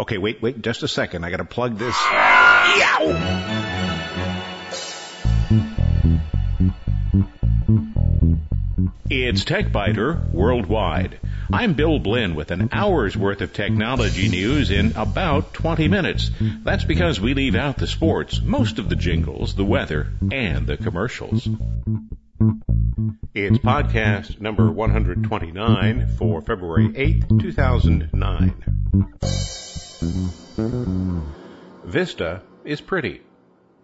Okay, wait, wait, just a second. I gotta plug this. It's TechByter Worldwide. I'm Bill Blinn with an hour's worth of technology news in about 20 minutes. That's because we leave out the sports, most of the jingles, the weather, and the commercials. It's podcast number 129 for February 8th, 2009. Vista is pretty.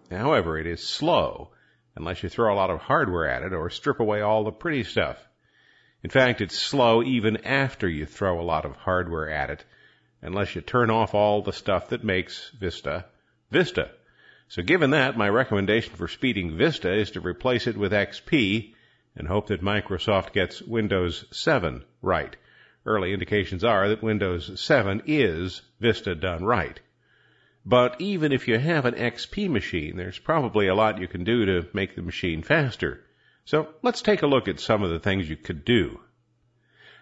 However, it is slow unless you throw a lot of hardware at it or strip away all the pretty stuff. In fact, it's slow even after you throw a lot of hardware at it, unless you turn off all the stuff that makes Vista Vista. So given that, my recommendation for speeding Vista is to replace it with XP and hope that Microsoft gets Windows 7 right. Early indications are that Windows 7 is Vista done right. But even if you have an XP machine, there's probably a lot you can do to make the machine faster. So let's take a look at some of the things you could do.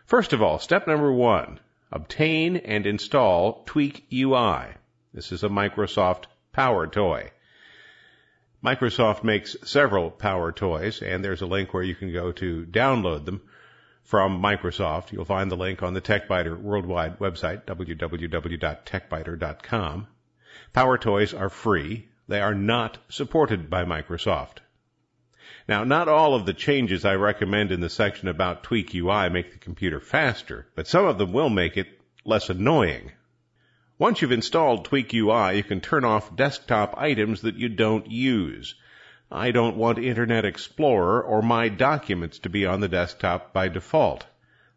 First of all, step number one, obtain and install Tweak UI. This is a Microsoft Power Toy. Microsoft makes several Power Toys, and there's a link where you can go to download them from Microsoft. You'll find the link on the TechByter worldwide website, www.techbyter.com. Power Toys are free. They are not supported by Microsoft. Now, not all of the changes I recommend in the section about Tweak UI make the computer faster, but some of them will make it less annoying. Once you've installed Tweak UI, you can turn off desktop items that you don't use. I don't want Internet Explorer or my documents to be on the desktop by default.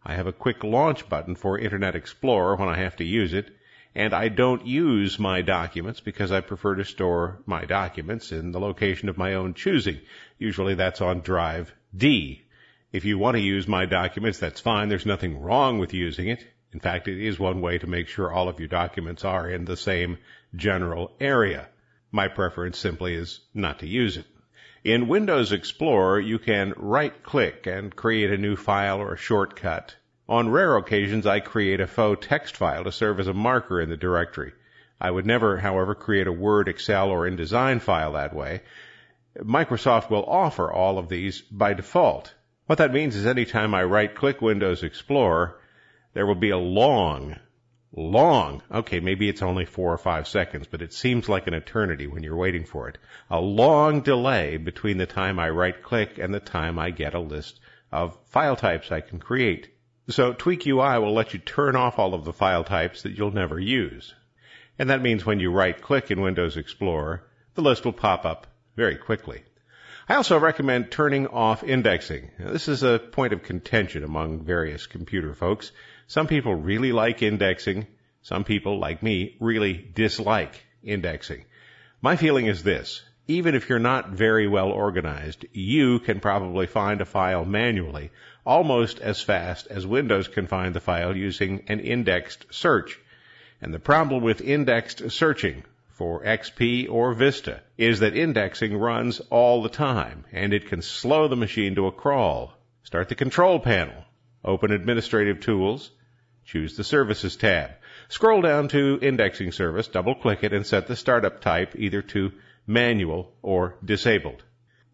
I have a quick launch button for Internet Explorer when I have to use it, and I don't use my documents because I prefer to store my documents in the location of my own choosing. Usually that's on drive D. If you want to use my documents, that's fine. There's nothing wrong with using it. In fact, it is one way to make sure all of your documents are in the same general area. My preference simply is not to use it. In Windows Explorer, you can right click and create a new file or a shortcut. On rare occasions, I create a faux text file to serve as a marker in the directory. I would never, however, create a Word, Excel, or InDesign file that way. Microsoft will offer all of these by default. What that means is anytime I right click Windows Explorer, there will be a long, long, okay, maybe it's only four or five seconds, but it seems like an eternity when you're waiting for it. A long delay between the time I right click and the time I get a list of file types I can create. So Tweak UI will let you turn off all of the file types that you'll never use. And that means when you right click in Windows Explorer, the list will pop up very quickly. I also recommend turning off indexing. Now, this is a point of contention among various computer folks. Some people really like indexing. Some people, like me, really dislike indexing. My feeling is this. Even if you're not very well organized, you can probably find a file manually almost as fast as Windows can find the file using an indexed search. And the problem with indexed searching for XP or Vista is that indexing runs all the time and it can slow the machine to a crawl. Start the control panel, open administrative tools, choose the services tab. Scroll down to indexing service, double click it and set the startup type either to manual or disabled.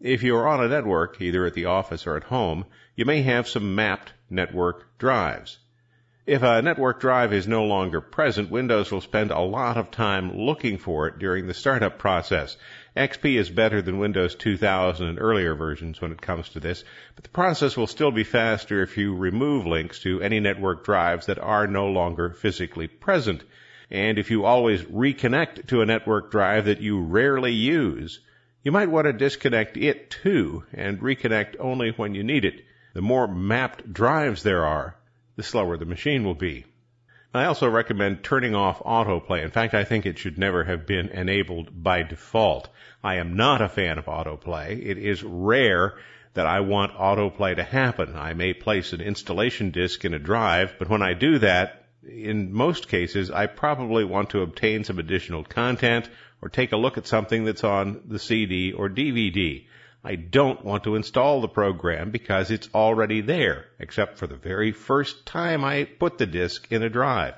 If you are on a network, either at the office or at home, you may have some mapped network drives. If a network drive is no longer present, Windows will spend a lot of time looking for it during the startup process. XP is better than Windows 2000 and earlier versions when it comes to this, but the process will still be faster if you remove links to any network drives that are no longer physically present. And if you always reconnect to a network drive that you rarely use, you might want to disconnect it too and reconnect only when you need it. The more mapped drives there are, the slower the machine will be. I also recommend turning off autoplay. In fact, I think it should never have been enabled by default. I am not a fan of autoplay. It is rare that I want autoplay to happen. I may place an installation disk in a drive, but when I do that, in most cases, I probably want to obtain some additional content or take a look at something that's on the CD or DVD. I don't want to install the program because it's already there, except for the very first time I put the disk in a drive.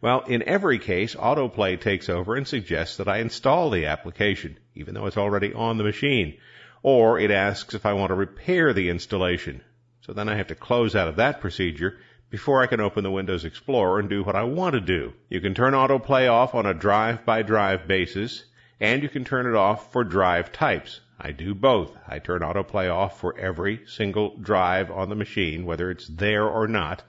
Well, in every case, autoplay takes over and suggests that I install the application, even though it's already on the machine. Or it asks if I want to repair the installation. So then I have to close out of that procedure before I can open the Windows Explorer and do what I want to do. You can turn autoplay off on a drive by drive basis, and you can turn it off for drive types. I do both. I turn autoplay off for every single drive on the machine, whether it's there or not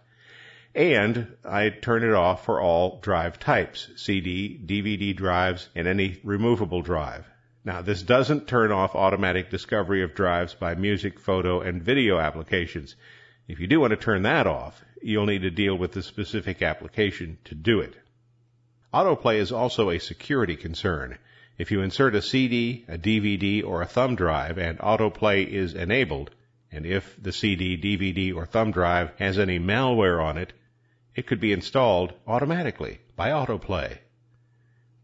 and I turn it off for all drive types, CD, DVD drives, and any removable drive. Now, this doesn't turn off automatic discovery of drives by music, photo, and video applications. If you do want to turn that off, you'll need to deal with the specific application to do it. Autoplay is also a security concern. If you insert a CD, a DVD, or a thumb drive and autoplay is enabled, and if the CD, DVD, or thumb drive has any malware on it, it could be installed automatically by autoplay.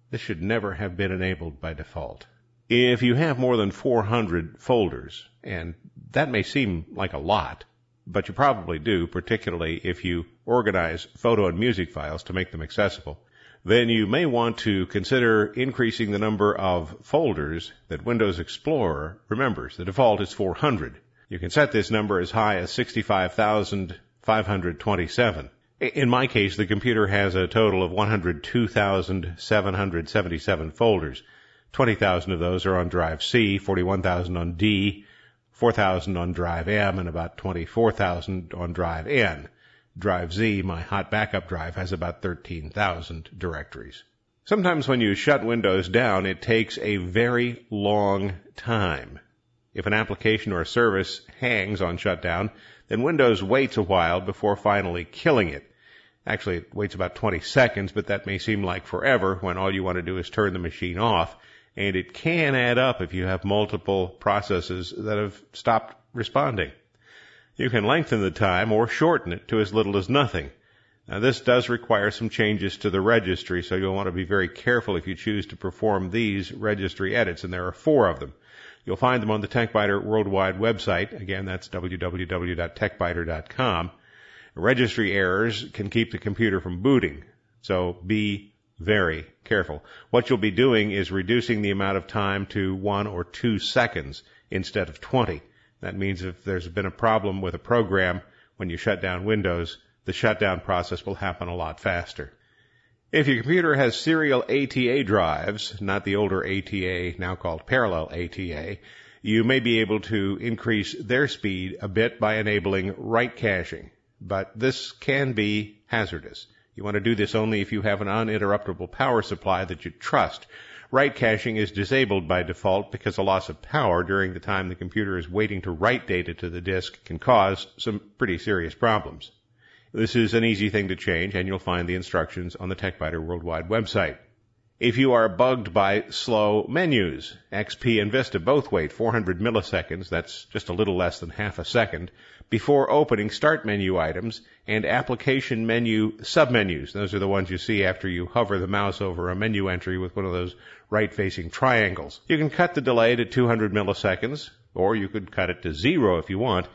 This should never have been enabled by default. If you have more than 400 folders, and that may seem like a lot, but you probably do, particularly if you organize photo and music files to make them accessible, then you may want to consider increasing the number of folders that Windows Explorer remembers. The default is 400. You can set this number as high as 65,527. In my case, the computer has a total of 102,777 folders. 20,000 of those are on drive C, 41,000 on D, 4,000 on drive M, and about 24,000 on drive N. Drive Z, my hot backup drive, has about 13,000 directories. Sometimes when you shut Windows down, it takes a very long time. If an application or a service hangs on shutdown, then Windows waits a while before finally killing it. Actually, it waits about 20 seconds, but that may seem like forever when all you want to do is turn the machine off. And it can add up if you have multiple processes that have stopped responding. You can lengthen the time or shorten it to as little as nothing. Now this does require some changes to the registry, so you'll want to be very careful if you choose to perform these registry edits, and there are four of them. You'll find them on the TechByter Worldwide website. Again, that's www.techbyter.com. Registry errors can keep the computer from booting, so be very careful. What you'll be doing is reducing the amount of time to one or two seconds instead of 20. That means if there's been a problem with a program when you shut down Windows, the shutdown process will happen a lot faster. If your computer has serial ATA drives, not the older ATA, now called parallel ATA, you may be able to increase their speed a bit by enabling write caching but this can be hazardous. You want to do this only if you have an uninterruptible power supply that you trust. Write caching is disabled by default because a loss of power during the time the computer is waiting to write data to the disk can cause some pretty serious problems. This is an easy thing to change and you'll find the instructions on the TechByter Worldwide website. If you are bugged by slow menus, XP and Vista both wait 400 milliseconds, that's just a little less than half a second, before opening start menu items and application menu submenus. Those are the ones you see after you hover the mouse over a menu entry with one of those right facing triangles. You can cut the delay to 200 milliseconds, or you could cut it to zero if you want.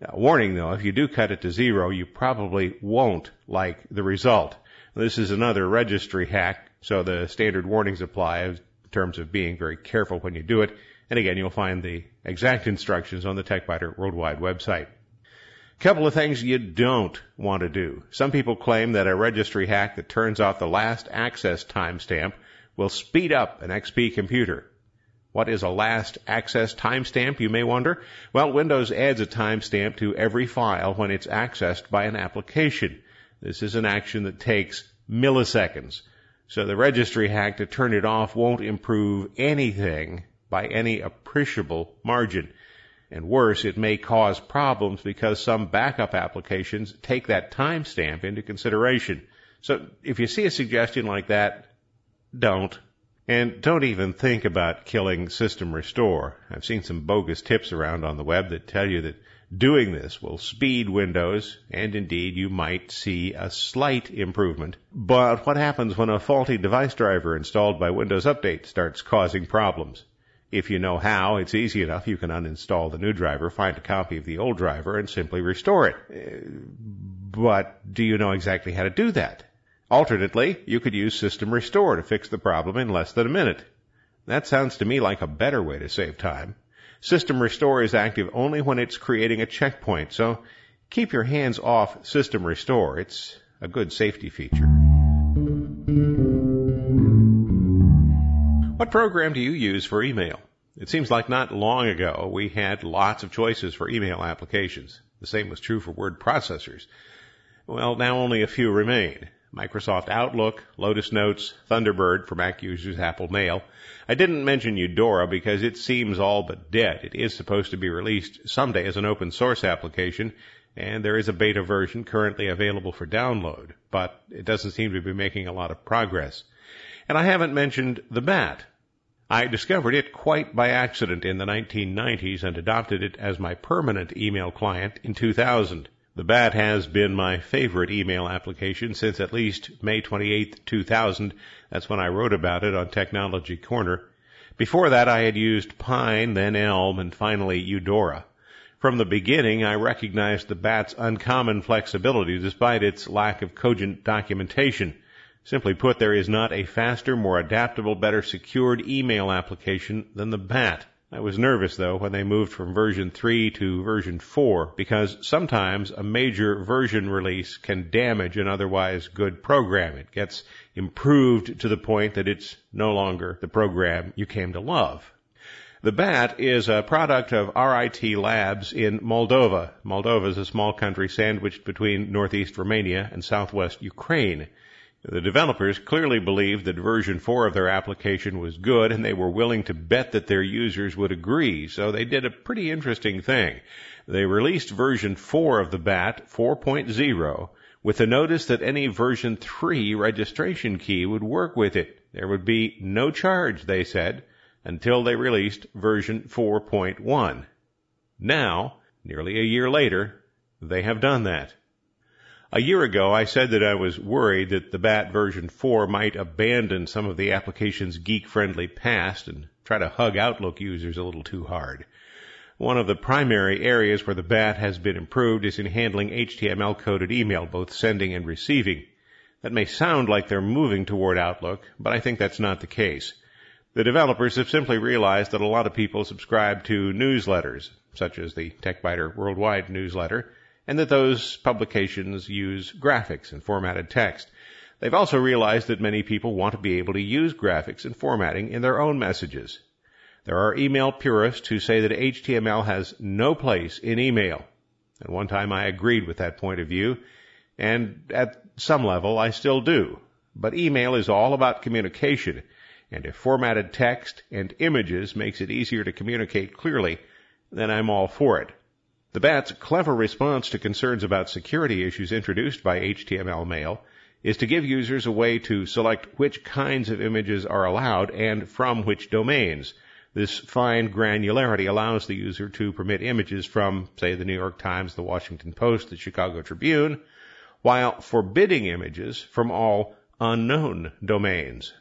Now, warning though, if you do cut it to zero, you probably won't like the result. This is another registry hack so the standard warnings apply in terms of being very careful when you do it. And again, you'll find the exact instructions on the TechByter Worldwide website. Couple of things you don't want to do. Some people claim that a registry hack that turns off the last access timestamp will speed up an XP computer. What is a last access timestamp, you may wonder? Well, Windows adds a timestamp to every file when it's accessed by an application. This is an action that takes milliseconds. So the registry hack to turn it off won't improve anything by any appreciable margin. And worse, it may cause problems because some backup applications take that timestamp into consideration. So if you see a suggestion like that, don't. And don't even think about killing System Restore. I've seen some bogus tips around on the web that tell you that Doing this will speed Windows, and indeed you might see a slight improvement. But what happens when a faulty device driver installed by Windows Update starts causing problems? If you know how, it's easy enough. You can uninstall the new driver, find a copy of the old driver, and simply restore it. But do you know exactly how to do that? Alternately, you could use System Restore to fix the problem in less than a minute. That sounds to me like a better way to save time. System Restore is active only when it's creating a checkpoint, so keep your hands off System Restore. It's a good safety feature. What program do you use for email? It seems like not long ago we had lots of choices for email applications. The same was true for word processors. Well, now only a few remain. Microsoft Outlook, Lotus Notes, Thunderbird for Mac users, Apple Mail. I didn't mention Eudora because it seems all but dead. It is supposed to be released someday as an open source application, and there is a beta version currently available for download, but it doesn't seem to be making a lot of progress. And I haven't mentioned the Bat, I discovered it quite by accident in the 1990s and adopted it as my permanent email client in 2000. The BAT has been my favorite email application since at least May 28, 2000. That's when I wrote about it on Technology Corner. Before that, I had used Pine, then Elm, and finally Eudora. From the beginning, I recognized the BAT's uncommon flexibility despite its lack of cogent documentation. Simply put, there is not a faster, more adaptable, better secured email application than the BAT. I was nervous though when they moved from version 3 to version 4 because sometimes a major version release can damage an otherwise good program. It gets improved to the point that it's no longer the program you came to love. The BAT is a product of RIT Labs in Moldova. Moldova is a small country sandwiched between northeast Romania and southwest Ukraine. The developers clearly believed that version 4 of their application was good and they were willing to bet that their users would agree, so they did a pretty interesting thing. They released version 4 of the BAT 4.0 with a notice that any version 3 registration key would work with it. There would be no charge, they said, until they released version 4.1. Now, nearly a year later, they have done that. A year ago, I said that I was worried that the BAT version 4 might abandon some of the application's geek-friendly past and try to hug Outlook users a little too hard. One of the primary areas where the BAT has been improved is in handling HTML coded email, both sending and receiving. That may sound like they're moving toward Outlook, but I think that's not the case. The developers have simply realized that a lot of people subscribe to newsletters, such as the TechByter Worldwide newsletter, and that those publications use graphics and formatted text. They've also realized that many people want to be able to use graphics and formatting in their own messages. There are email purists who say that HTML has no place in email. At one time I agreed with that point of view, and at some level I still do. But email is all about communication, and if formatted text and images makes it easier to communicate clearly, then I'm all for it. The BAT's clever response to concerns about security issues introduced by HTML mail is to give users a way to select which kinds of images are allowed and from which domains. This fine granularity allows the user to permit images from, say, the New York Times, the Washington Post, the Chicago Tribune, while forbidding images from all unknown domains.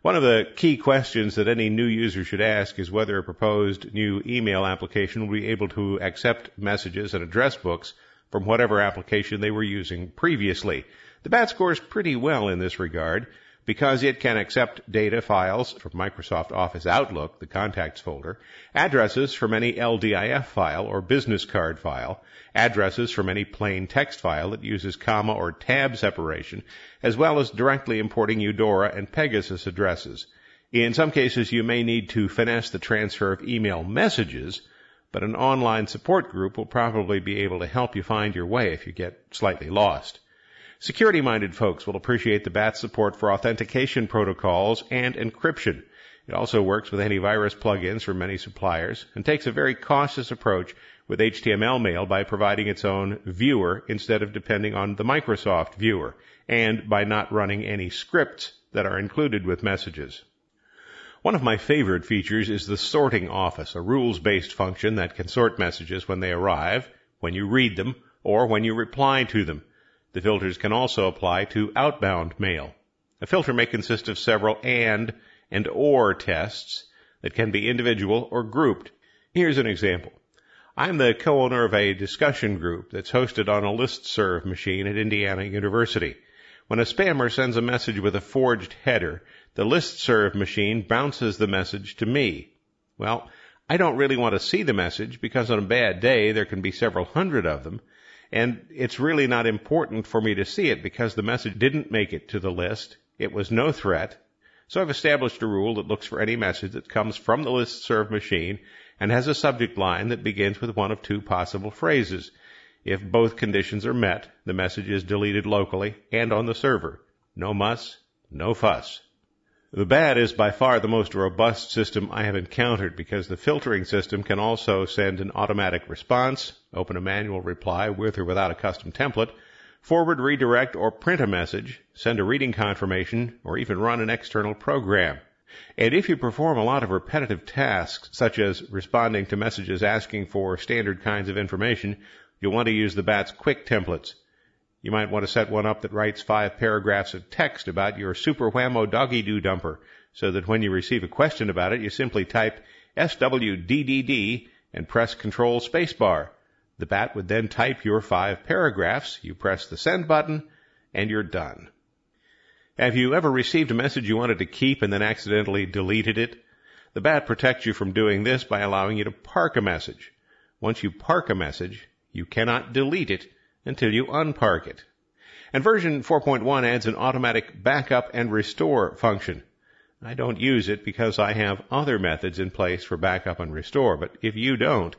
One of the key questions that any new user should ask is whether a proposed new email application will be able to accept messages and address books from whatever application they were using previously. The BAT scores pretty well in this regard because it can accept data files from Microsoft Office Outlook, the contacts folder, addresses from any LDIF file or business card file, addresses from any plain text file that uses comma or tab separation, as well as directly importing Eudora and Pegasus addresses. In some cases, you may need to finesse the transfer of email messages, but an online support group will probably be able to help you find your way if you get slightly lost. Security minded folks will appreciate the BAT support for authentication protocols and encryption. It also works with antivirus plugins from many suppliers and takes a very cautious approach with HTML mail by providing its own viewer instead of depending on the Microsoft viewer and by not running any scripts that are included with messages. One of my favorite features is the sorting office, a rules based function that can sort messages when they arrive, when you read them, or when you reply to them. The filters can also apply to outbound mail. A filter may consist of several AND and OR tests that can be individual or grouped. Here's an example. I'm the co-owner of a discussion group that's hosted on a listserv machine at Indiana University. When a spammer sends a message with a forged header, the listserv machine bounces the message to me. Well, I don't really want to see the message because on a bad day there can be several hundred of them, and it's really not important for me to see it because the message didn't make it to the list. It was no threat. So I've established a rule that looks for any message that comes from the listserv machine and has a subject line that begins with one of two possible phrases. If both conditions are met, the message is deleted locally and on the server. No muss, no fuss. The BAT is by far the most robust system I have encountered because the filtering system can also send an automatic response, open a manual reply with or without a custom template, forward, redirect, or print a message, send a reading confirmation, or even run an external program. And if you perform a lot of repetitive tasks, such as responding to messages asking for standard kinds of information, you'll want to use the BAT's quick templates. You might want to set one up that writes five paragraphs of text about your super whammo doggy doo dumper so that when you receive a question about it, you simply type SWDDD and press Control Spacebar. The bat would then type your five paragraphs, you press the send button, and you're done. Have you ever received a message you wanted to keep and then accidentally deleted it? The bat protects you from doing this by allowing you to park a message. Once you park a message, you cannot delete it until you unpark it. And version 4.1 adds an automatic backup and restore function. I don't use it because I have other methods in place for backup and restore, but if you don't,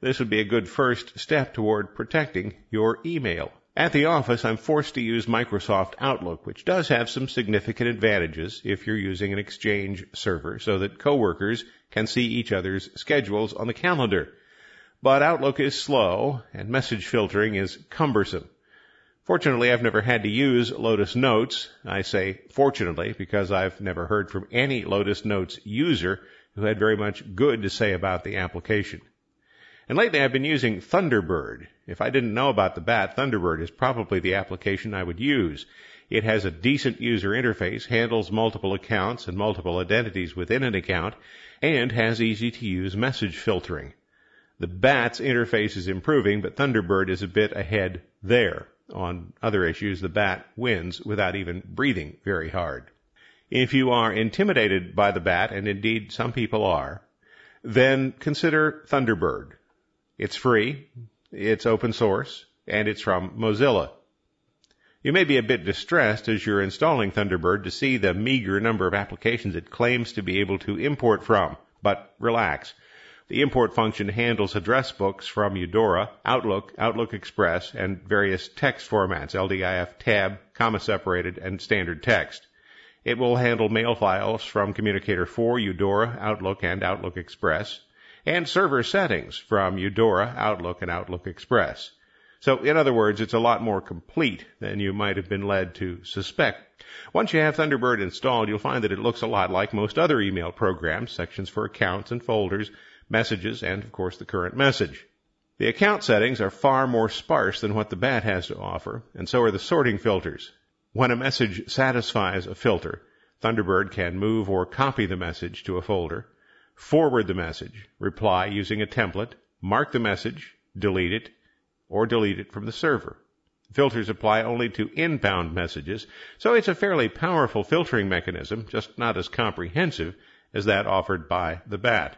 this would be a good first step toward protecting your email. At the office, I'm forced to use Microsoft Outlook, which does have some significant advantages if you're using an Exchange server so that coworkers can see each other's schedules on the calendar. But Outlook is slow and message filtering is cumbersome. Fortunately, I've never had to use Lotus Notes. I say fortunately because I've never heard from any Lotus Notes user who had very much good to say about the application. And lately I've been using Thunderbird. If I didn't know about the bat, Thunderbird is probably the application I would use. It has a decent user interface, handles multiple accounts and multiple identities within an account, and has easy to use message filtering. The BAT's interface is improving, but Thunderbird is a bit ahead there. On other issues, the BAT wins without even breathing very hard. If you are intimidated by the BAT, and indeed some people are, then consider Thunderbird. It's free, it's open source, and it's from Mozilla. You may be a bit distressed as you're installing Thunderbird to see the meager number of applications it claims to be able to import from, but relax. The import function handles address books from Eudora, Outlook, Outlook Express, and various text formats, LDIF, tab, comma separated, and standard text. It will handle mail files from Communicator 4, Eudora, Outlook, and Outlook Express, and server settings from Eudora, Outlook, and Outlook Express. So, in other words, it's a lot more complete than you might have been led to suspect. Once you have Thunderbird installed, you'll find that it looks a lot like most other email programs, sections for accounts and folders, messages, and of course the current message. The account settings are far more sparse than what the BAT has to offer, and so are the sorting filters. When a message satisfies a filter, Thunderbird can move or copy the message to a folder, forward the message, reply using a template, mark the message, delete it, or delete it from the server. Filters apply only to inbound messages, so it's a fairly powerful filtering mechanism, just not as comprehensive as that offered by the BAT.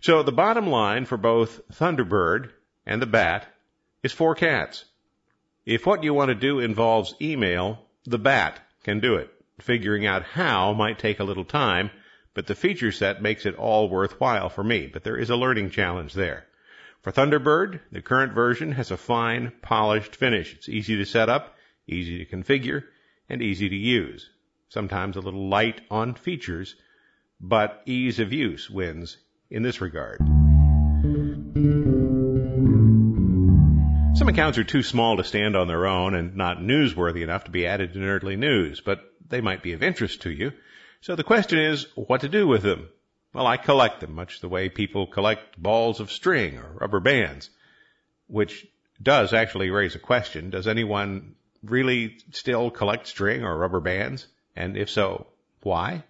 So the bottom line for both Thunderbird and the Bat is four cats. If what you want to do involves email, the Bat can do it. Figuring out how might take a little time, but the feature set makes it all worthwhile for me. But there is a learning challenge there. For Thunderbird, the current version has a fine, polished finish. It's easy to set up, easy to configure, and easy to use. Sometimes a little light on features, but ease of use wins in this regard. Some accounts are too small to stand on their own and not newsworthy enough to be added to Nerdly News, but they might be of interest to you. So the question is, what to do with them? Well, I collect them, much the way people collect balls of string or rubber bands, which does actually raise a question. Does anyone really still collect string or rubber bands? And if so, why?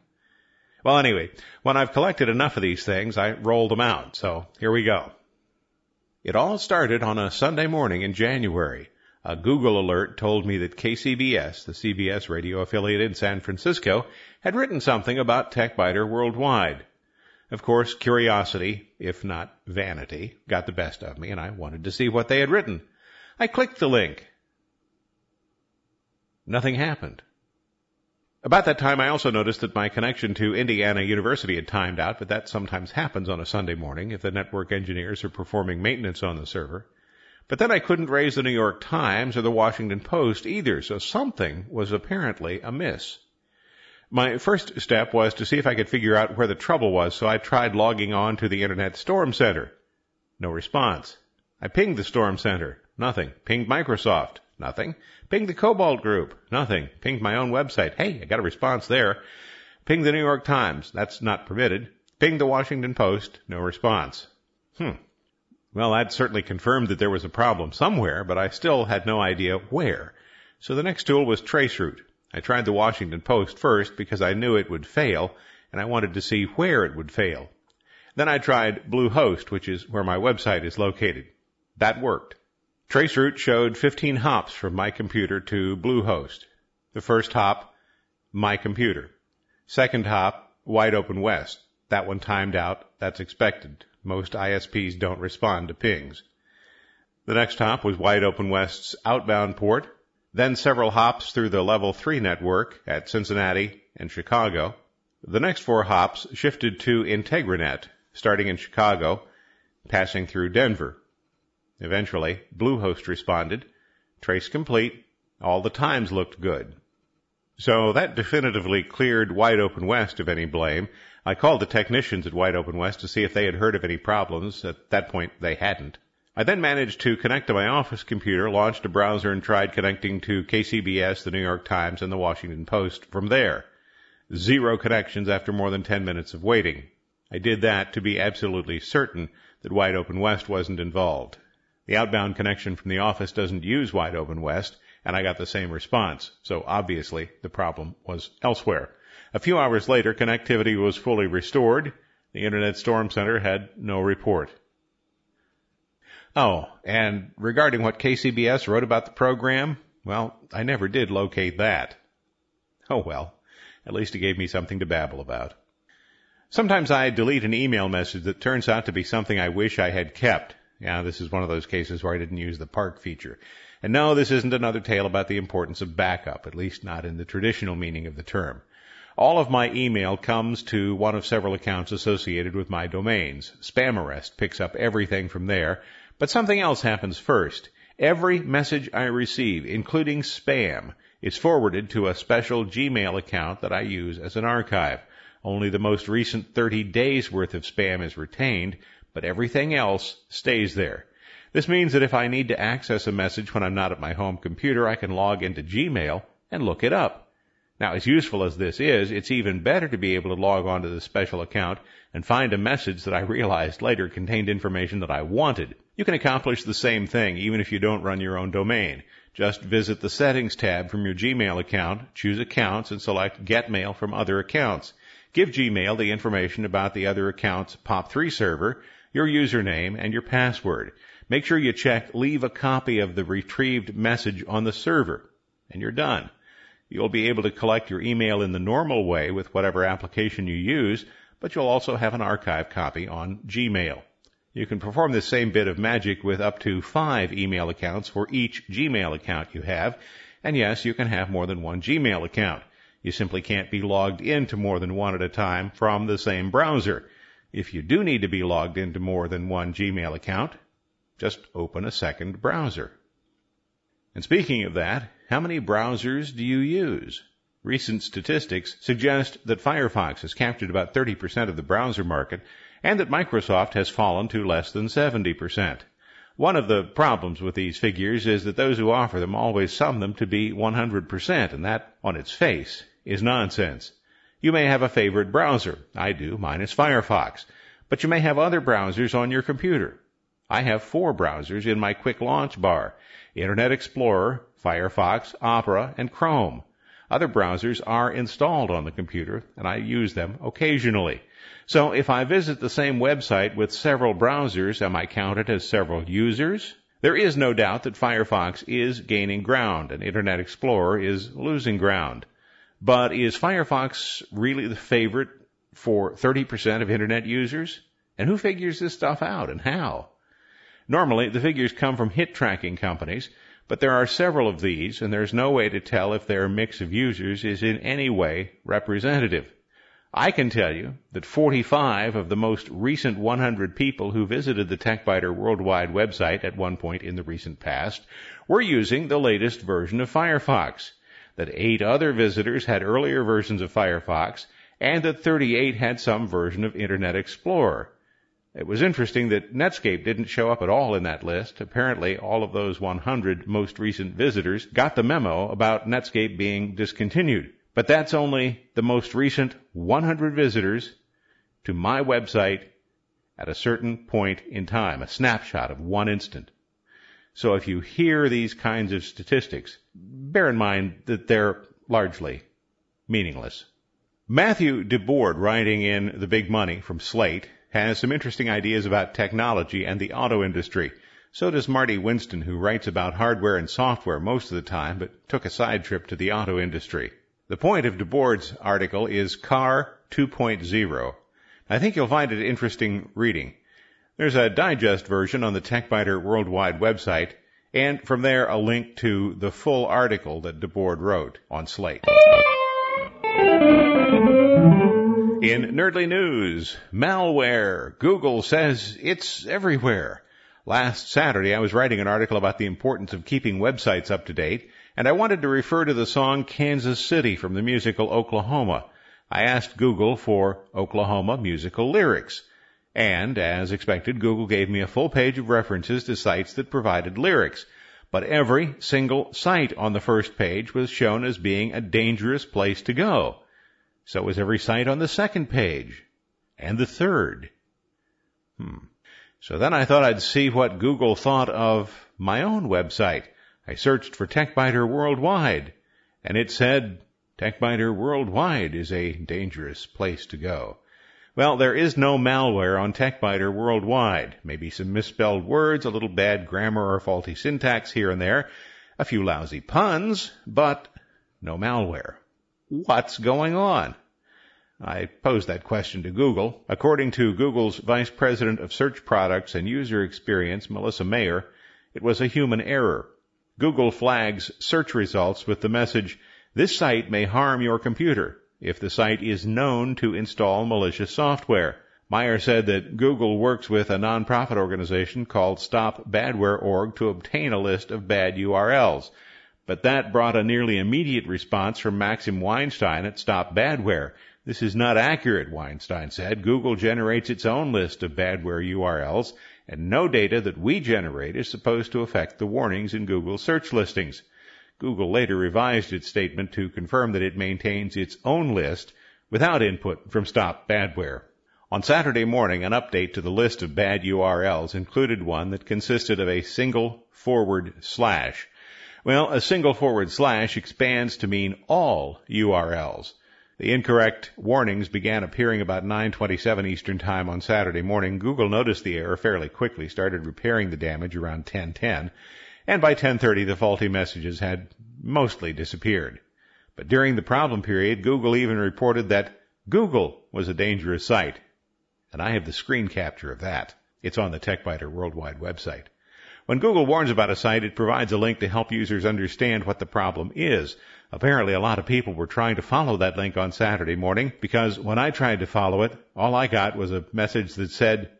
Well, anyway, when I've collected enough of these things, I roll them out. So here we go. It all started on a Sunday morning in January. A Google alert told me that KCBS, the CBS radio affiliate in San Francisco, had written something about TechByter worldwide. Of course, curiosity, if not vanity, got the best of me, and I wanted to see what they had written. I clicked the link. Nothing happened. About that time, I also noticed that my connection to Indiana University had timed out, but that sometimes happens on a Sunday morning if the network engineers are performing maintenance on the server. But then I couldn't raise the New York Times or the Washington Post either, so something was apparently amiss. My first step was to see if I could figure out where the trouble was, so I tried logging on to the Internet Storm Center. No response. I pinged the Storm Center. Nothing. Pinged Microsoft. Nothing. Ping the Cobalt Group. Nothing. Pinged my own website. Hey, I got a response there. Ping the New York Times. That's not permitted. Ping the Washington Post. No response. Hmm. Well, that certainly confirmed that there was a problem somewhere, but I still had no idea where. So the next tool was Traceroute. I tried the Washington Post first because I knew it would fail, and I wanted to see where it would fail. Then I tried Bluehost, which is where my website is located. That worked. Traceroute showed 15 hops from my computer to Bluehost. The first hop, my computer. Second hop, Wide Open West. That one timed out. That's expected. Most ISPs don't respond to pings. The next hop was Wide Open West's outbound port, then several hops through the level 3 network at Cincinnati and Chicago. The next four hops shifted to Integranet, starting in Chicago, passing through Denver. Eventually, Bluehost responded. Trace complete. All the times looked good. So that definitively cleared Wide Open West of any blame. I called the technicians at Wide Open West to see if they had heard of any problems. At that point, they hadn't. I then managed to connect to my office computer, launched a browser, and tried connecting to KCBS, the New York Times, and the Washington Post from there. Zero connections after more than 10 minutes of waiting. I did that to be absolutely certain that Wide Open West wasn't involved. The outbound connection from the office doesn't use Wide Open West, and I got the same response. So obviously the problem was elsewhere. A few hours later, connectivity was fully restored. The Internet Storm Center had no report. Oh, and regarding what KCBS wrote about the program, well, I never did locate that. Oh well, at least it gave me something to babble about. Sometimes I delete an email message that turns out to be something I wish I had kept. Yeah, this is one of those cases where I didn't use the park feature. And no, this isn't another tale about the importance of backup, at least not in the traditional meaning of the term. All of my email comes to one of several accounts associated with my domains. SpamArrest picks up everything from there, but something else happens first. Every message I receive, including spam, is forwarded to a special Gmail account that I use as an archive. Only the most recent 30 days worth of spam is retained, but everything else stays there. This means that if I need to access a message when I'm not at my home computer, I can log into Gmail and look it up. Now, as useful as this is, it's even better to be able to log onto the special account and find a message that I realized later contained information that I wanted. You can accomplish the same thing even if you don't run your own domain. Just visit the Settings tab from your Gmail account, choose Accounts, and select Get Mail from Other Accounts. Give Gmail the information about the other account's POP3 server, your username, and your password. Make sure you check leave a copy of the retrieved message on the server, and you're done. You'll be able to collect your email in the normal way with whatever application you use, but you'll also have an archive copy on Gmail. You can perform this same bit of magic with up to five email accounts for each Gmail account you have, and yes, you can have more than one Gmail account. You simply can't be logged into more than one at a time from the same browser. If you do need to be logged into more than one Gmail account, just open a second browser. And speaking of that, how many browsers do you use? Recent statistics suggest that Firefox has captured about 30% of the browser market and that Microsoft has fallen to less than 70%. One of the problems with these figures is that those who offer them always sum them to be 100%, and that, on its face, is nonsense. You may have a favorite browser. I do. Mine is Firefox. But you may have other browsers on your computer. I have four browsers in my quick launch bar. Internet Explorer, Firefox, Opera, and Chrome. Other browsers are installed on the computer, and I use them occasionally. So if I visit the same website with several browsers, am I counted as several users? There is no doubt that Firefox is gaining ground and Internet Explorer is losing ground. But is Firefox really the favorite for 30% of Internet users? And who figures this stuff out and how? Normally, the figures come from hit tracking companies, but there are several of these, and there's no way to tell if their mix of users is in any way representative. I can tell you that 45 of the most recent 100 people who visited the TechByter Worldwide website at one point in the recent past were using the latest version of Firefox, that eight other visitors had earlier versions of Firefox, and that 38 had some version of Internet Explorer. It was interesting that Netscape didn't show up at all in that list. Apparently, all of those 100 most recent visitors got the memo about Netscape being discontinued. But that's only the most recent 100 visitors to my website at a certain point in time, a snapshot of one instant. So if you hear these kinds of statistics, bear in mind that they're largely meaningless. Matthew DeBord, writing in The Big Money from Slate, has some interesting ideas about technology and the auto industry. So does Marty Winston, who writes about hardware and software most of the time, but took a side trip to the auto industry. The point of DeBord's article is Car 2.0. I think you'll find it interesting reading. There's a digest version on the TechByter Worldwide website, and from there a link to the full article that DeBord wrote on Slate. In Nerdly News, malware. Google says it's everywhere. Last Saturday, I was writing an article about the importance of keeping websites up to date, and I wanted to refer to the song Kansas City from the musical Oklahoma. I asked Google for Oklahoma musical lyrics. And, as expected, Google gave me a full page of references to sites that provided lyrics. But every single site on the first page was shown as being a dangerous place to go. So was every site on the second page. And the third. Hmm. So then I thought I'd see what Google thought of my own website. I searched for TechByter Worldwide, and it said TechByter Worldwide is a dangerous place to go. Well, there is no malware on TechByter Worldwide. Maybe some misspelled words, a little bad grammar or faulty syntax here and there, a few lousy puns, but no malware. What's going on? I posed that question to Google. According to Google's Vice President of Search Products and User Experience, Marissa Mayer, it was a human error. Google flags search results with the message, this site may harm your computer if the site is known to install malicious software. Mayer said that Google works with a nonprofit organization called StopBadware.org to obtain a list of bad URLs. But that brought a nearly immediate response from Maxim Weinstein at Stop Badware. This is not accurate, Weinstein said. Google generates its own list of badware URLs, and no data that we generate is supposed to affect the warnings in Google search listings. Google later revised its statement to confirm that it maintains its own list without input from Stop Badware. On Saturday morning, an update to the list of bad URLs included one that consisted of a single forward slash. Well, a single forward slash expands to mean all URLs. The incorrect warnings began appearing about 9:27 Eastern Time on Saturday morning. Google noticed the error fairly quickly, started repairing the damage around 10:10, and by 10:30 the faulty messages had mostly disappeared. But during the problem period, Google even reported that Google was a dangerous site. And I have the screen capture of that. It's on the TechByter Worldwide website. When Google warns about a site, it provides a link to help users understand what the problem is. Apparently, a lot of people were trying to follow that link on Saturday morning because when I tried to follow it, all I got was a message that said,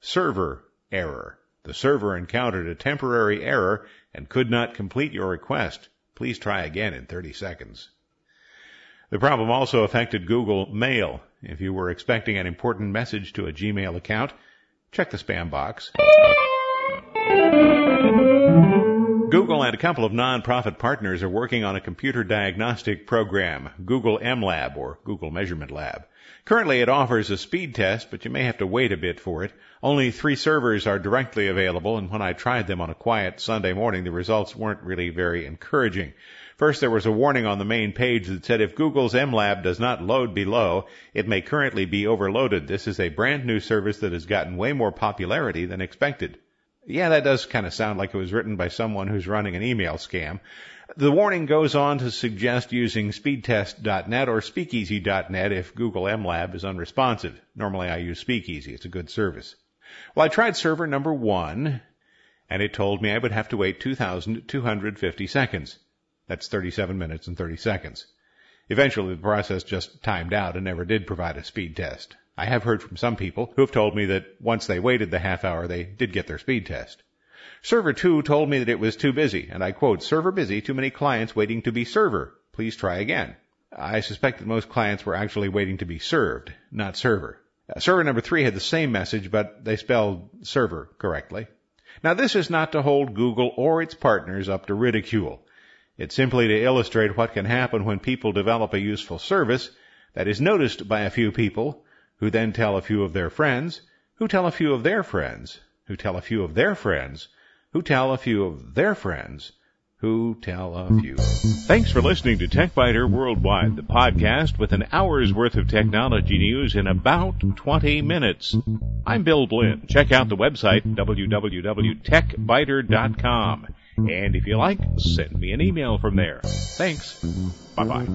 server error. The server encountered a temporary error and could not complete your request. Please try again in 30 seconds. The problem also affected Google Mail. If you were expecting an important message to a Gmail account, check the spam box. Google and a couple of nonprofit partners are working on a computer diagnostic program, Google MLab or Google Measurement Lab. Currently it offers a speed test, but you may have to wait a bit for it. Only three servers are directly available, and when I tried them on a quiet Sunday morning, the results weren't really very encouraging. First, there was a warning on the main page that said if Google's MLab does not load below, it may currently be overloaded. This is a brand new service that has gotten way more popularity than expected. Yeah, that does kind of sound like it was written by someone who's running an email scam. The warning goes on to suggest using speedtest.net or speakeasy.net if Google MLab is unresponsive. Normally I use Speakeasy. It's a good service. Well, I tried server number one and it told me I would have to wait 2,250 seconds. That's 37 minutes and 30 seconds. Eventually the process just timed out and never did provide a speed test. I have heard from some people who have told me that once they waited the half hour, they did get their speed test. Server 2 told me that it was too busy, and I quote, server busy, too many clients waiting to be server. Please try again. I suspect that most clients were actually waiting to be served, not server. Uh, server number 3 had the same message, but they spelled server correctly. Now this is not to hold Google or its partners up to ridicule. It's simply to illustrate what can happen when people develop a useful service that is noticed by a few people who then tell a few of their friends, who tell a few of their friends, who tell a few of their friends, who tell a few of their friends, who tell a few. Thanks for listening to TechByter Worldwide, the podcast with an hour's worth of technology news in about 20 minutes. I'm Bill Blinn. Check out the website, www.techbyter.com. And if you like, send me an email from there. Thanks. Bye bye.